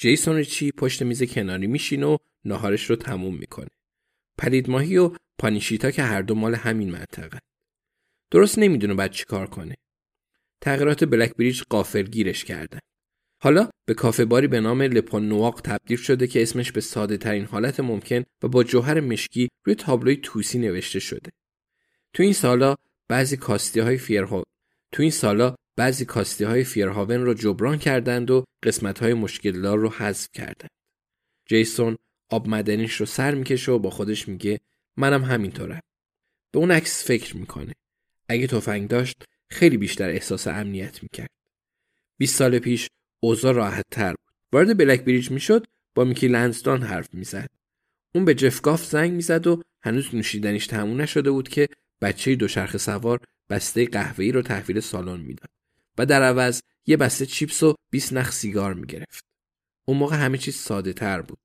جیسون ریچی پشت میز کناری میشینه و ناهارش رو تموم می‌کنه. پلید ماهی و پانیشیتا که هر دو مال همین منطقه. درست نمی‌دونه بعد چی کار کنه. تغییرات بلک بریج قافل گیرش کردن. حالا به کافه باری به نام لپون نواق تبدیل شده که اسمش به ساده ترین حالت ممکن و با جوهر مشکی روی تابلوی توسی نوشته شده. تو این سالا بعضی کاستی های فیرها تو این سالا بعضی کاستی های فیرهاون رو جبران کردند و قسمت های مشکلدار رو حذف کردند. جیسون آب مدنیش رو سر می‌کشه و با خودش میگه منم همینطورم. به اون عکس فکر می‌کنه. اگه تفنگ داشت خیلی بیشتر احساس امنیت می‌کرد. 20 سال پیش اوضاع راحت تر بود. وارد بلک بریج می‌شد با میکی لنزدان حرف می‌زد. اون به جفگاف زنگ می‌زد و هنوز نوشیدنیش تموم نشده بود که بچه دوچرخه سوار بسته قهوه‌ای رو تحویل سالن می‌داد. و در عوض یه بسته چیپس و 20 نخ سیگار می‌گرفت. اون موقع همه چیز ساده تر بود.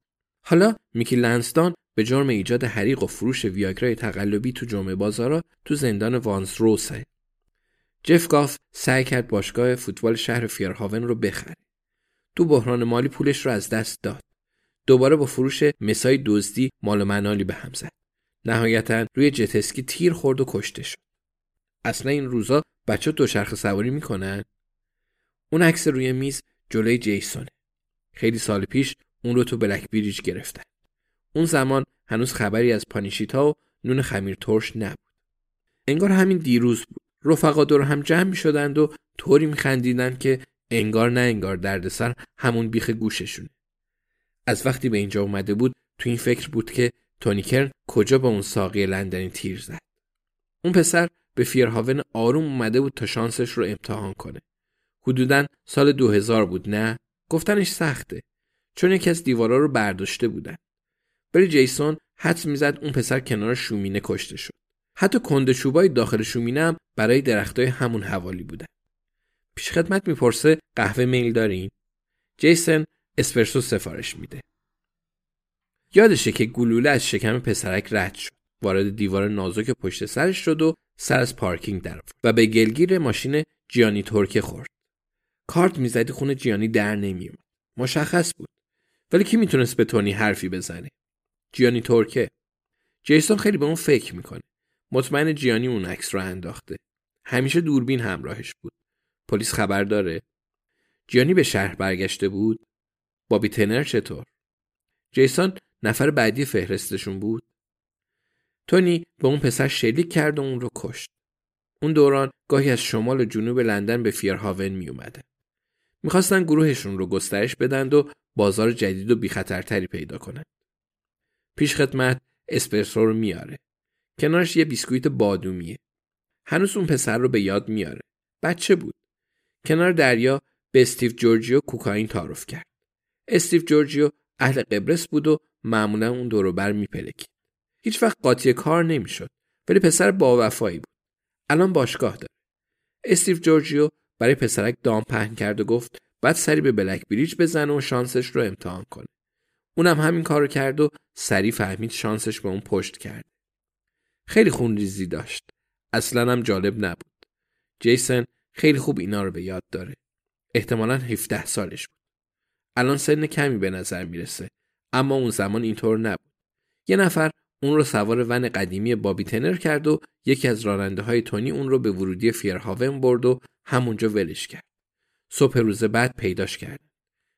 حالا میکی لنسدان به جرم ایجاد حریق و فروش ویاگرای تقلبی تو جمعه بازارا تو زندان وانس روسه. جف گاف سعی کرد باشگاه فوتبال شهر فیرهاون رو بخره. تو بحران مالی پولش رو از دست داد. دوباره با فروش مسای دزدی مال و منالی به هم زد. نهایتا روی جتسکی تیر خورد و کشته شد. اصلا این روزا بچه دوچرخه سواری می‌کنن؟ اون عکس روی میز جلوی جیسونه. خیلی سال پیش اون رو تو بلک بریج گرفتن. اون زمان هنوز خبری از پانیشیتا و نون خمیر ترش نبود. انگار همین دیروز بود. رفقا دور هم جمع می شدند و طوری می خندیدن که انگار نه انگار دردسر همون بیخ گوششونه. از وقتی به اینجا اومده بود تو این فکر بود که تونیکرن کجا به اون ساقی لندنی تیر زد. اون پسر به فیرهاون آروم اومده بود تا شانسش رو امتحان کنه. حدودا سال 2000 بود نه؟ گفتنش سخته. چون یکی از دیوارا رو برداشته بودن. ولی جیسون حدس می‌زد اون پسر کنار شومینه کشته شد. حتی کنده چوبای داخل شومینه هم برای درختای همون حوالی بودن. پیش خدمت می‌پرسه قهوه میل دارین؟ جیسون اسپرسو سفارش میده. یادشه که گلوله از شکم پسرک رد شد. وارد دیوار نازک پشت سرش شد و سر از پارکینگ در و به گلگیر ماشین جیانی ترکه خورد. کارت می‌زدی خونه جیانی در نمیومد. مشخص بود. ولی کی می‌تونست به تونی حرفی بزنه؟ جیانی ترکه. جیسون خیلی به اون فکر می‌کنه. مطمئن جیانی اون عکس رو انداخته. همیشه دوربین همراهش بود. پلیس خبر داره. جیانی به شهر برگشته بود. بابی تنر چطور؟ جیسون نفر بعدی فهرستشون بود. تونی به اون پسر شلیک کرد و اون رو کشت. اون دوران گاهی از شمال و جنوب لندن به فیرهاون می اومده. می‌خواستن گروهشون رو گسترش بدند و بازار جدید و بیخطرتری پیدا کنند. پیش خدمت اسپرسو رو میاره. کنارش یه بیسکویت بادومیه. هنوز اون پسر رو به یاد میاره. بچه بود. کنار دریا به استیو جورجیو کوکائین تعارف کرد. استیو جورجیو اهل قبرس بود و معمولا اون دور بر میپلکید. هیچ وقت قاطی کار نمی‌شد ولی پسر با وفایی بود. الان باشگاه داره. استیو جورجیو برای پسرک دام پهن کرد و گفت بعد سری به بلک بریج بزنه و شانسش رو امتحان کنه. اونم همین کارو کرد و سریع فهمید شانسش به اون پشت کرد. خیلی خونریزی داشت. اصلا هم جالب نبود. جیسن خیلی خوب اینا رو به یاد داره. احتمالا 17 سالش بود. الان سن کمی به نظر می‌رسه اما اون زمان اینطور نبود. یه نفر اون رو سوار ون قدیمی بابی تنر کرد و یکی از راننده های تونی اون رو به ورودی فیرهاون برد و همونجا ولش کرد. صبح روز بعد پیداش کرد.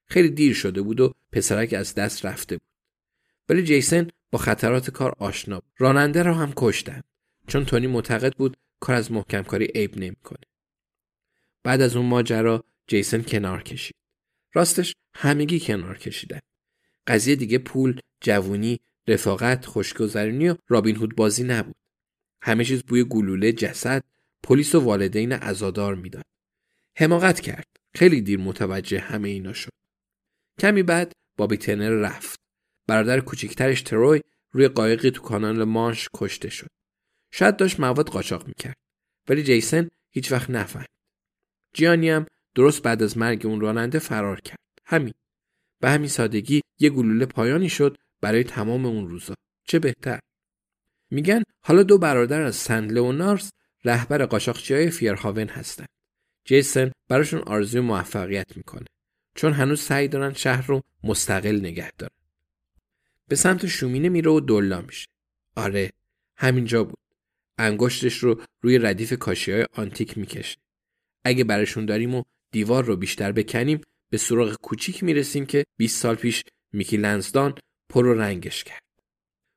خیلی دیر شده بود و پسرک از دست رفته بود. ولی جیسن با خطرات کار آشنا بود. راننده را هم کشتن چون تونی معتقد بود کار از محکم کاری عیب نمی‌کنه. بعد از اون ماجرا جیسن کنار کشید. راستش همگی کنار کشیدن. قضیه دیگه پول، جوونی، رفاقت، خوشگذرونی و رابین هود بازی نبود. همه چیز بوی گلوله، جسد، پلیس و والدین عزادار می‌داد. حماقت کرد. خیلی دیر متوجه همه اینا شد. کمی بعد بابی تنر رفت. برادر کوچیکترش تروی روی قایقی تو کانال مانش کشته شد. شاید داشت مواد قاچاق می‌کرد. ولی جیسن هیچ وقت نفهمید. جیانی هم درست بعد از مرگ اون راننده فرار کرد. همین. به همین سادگی یه گلوله پایانی شد برای تمام اون روزا. چه بهتر. میگن حالا دو برادر از سند لئونارس رهبر قاچاقچی های فیرهاون هستن. جیسن براشون آرزوی موفقیت می‌کنه. چون هنوز سعی دارن شهر رو مستقل نگه دارن. به سمت شومینه میره و دلا میشه. آره همینجا بود. انگشتش رو روی ردیف کاشی های آنتیک می‌کشه. اگه برشون داریم و دیوار رو بیشتر بکنیم به سراغ کوچیک می‌رسیم که 20 سال پیش میکی لنزدان پر و رنگش کرد.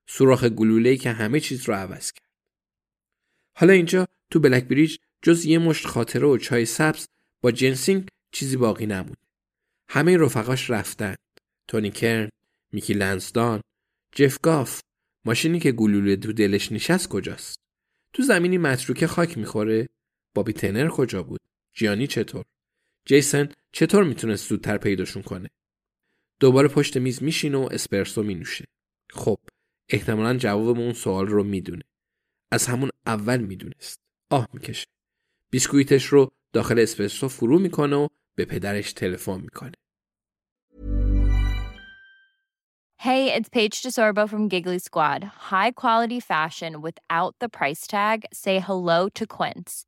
سوراخ گلوله‌ای که همه چیز رو عوض کرد. حالا اینجا تو بلک بریج جز یه مشت خاطره و چای سبز با جنسینگ چیزی باقی نموند. همه رفقاش رفتن. تونی کرن، میکی لنزدان، جف گاف، ماشینی که گلوله دو دلش نشست کجاست؟ تو زمینی متروکه خاک می‌خوره؟ بابی تنر کجا بود؟ جیانی چطور؟ جیسن چطور می‌تونست زودتر پیداشون کنه؟ دوباره پشت میز میشینه و اسپرسو مینوشه. خب احتمالا جواب اون سوال رو می‌دونه. از همون اول می‌دونست. آه می‌کشه. بیسکویتش رو داخل اسپرسو فرو می‌کنه و به پدرش تلفن می‌کنه. Hey, it's Paige DeSorbo from Giggly Squad. High quality fashion without the price tag. Say hello to Quince.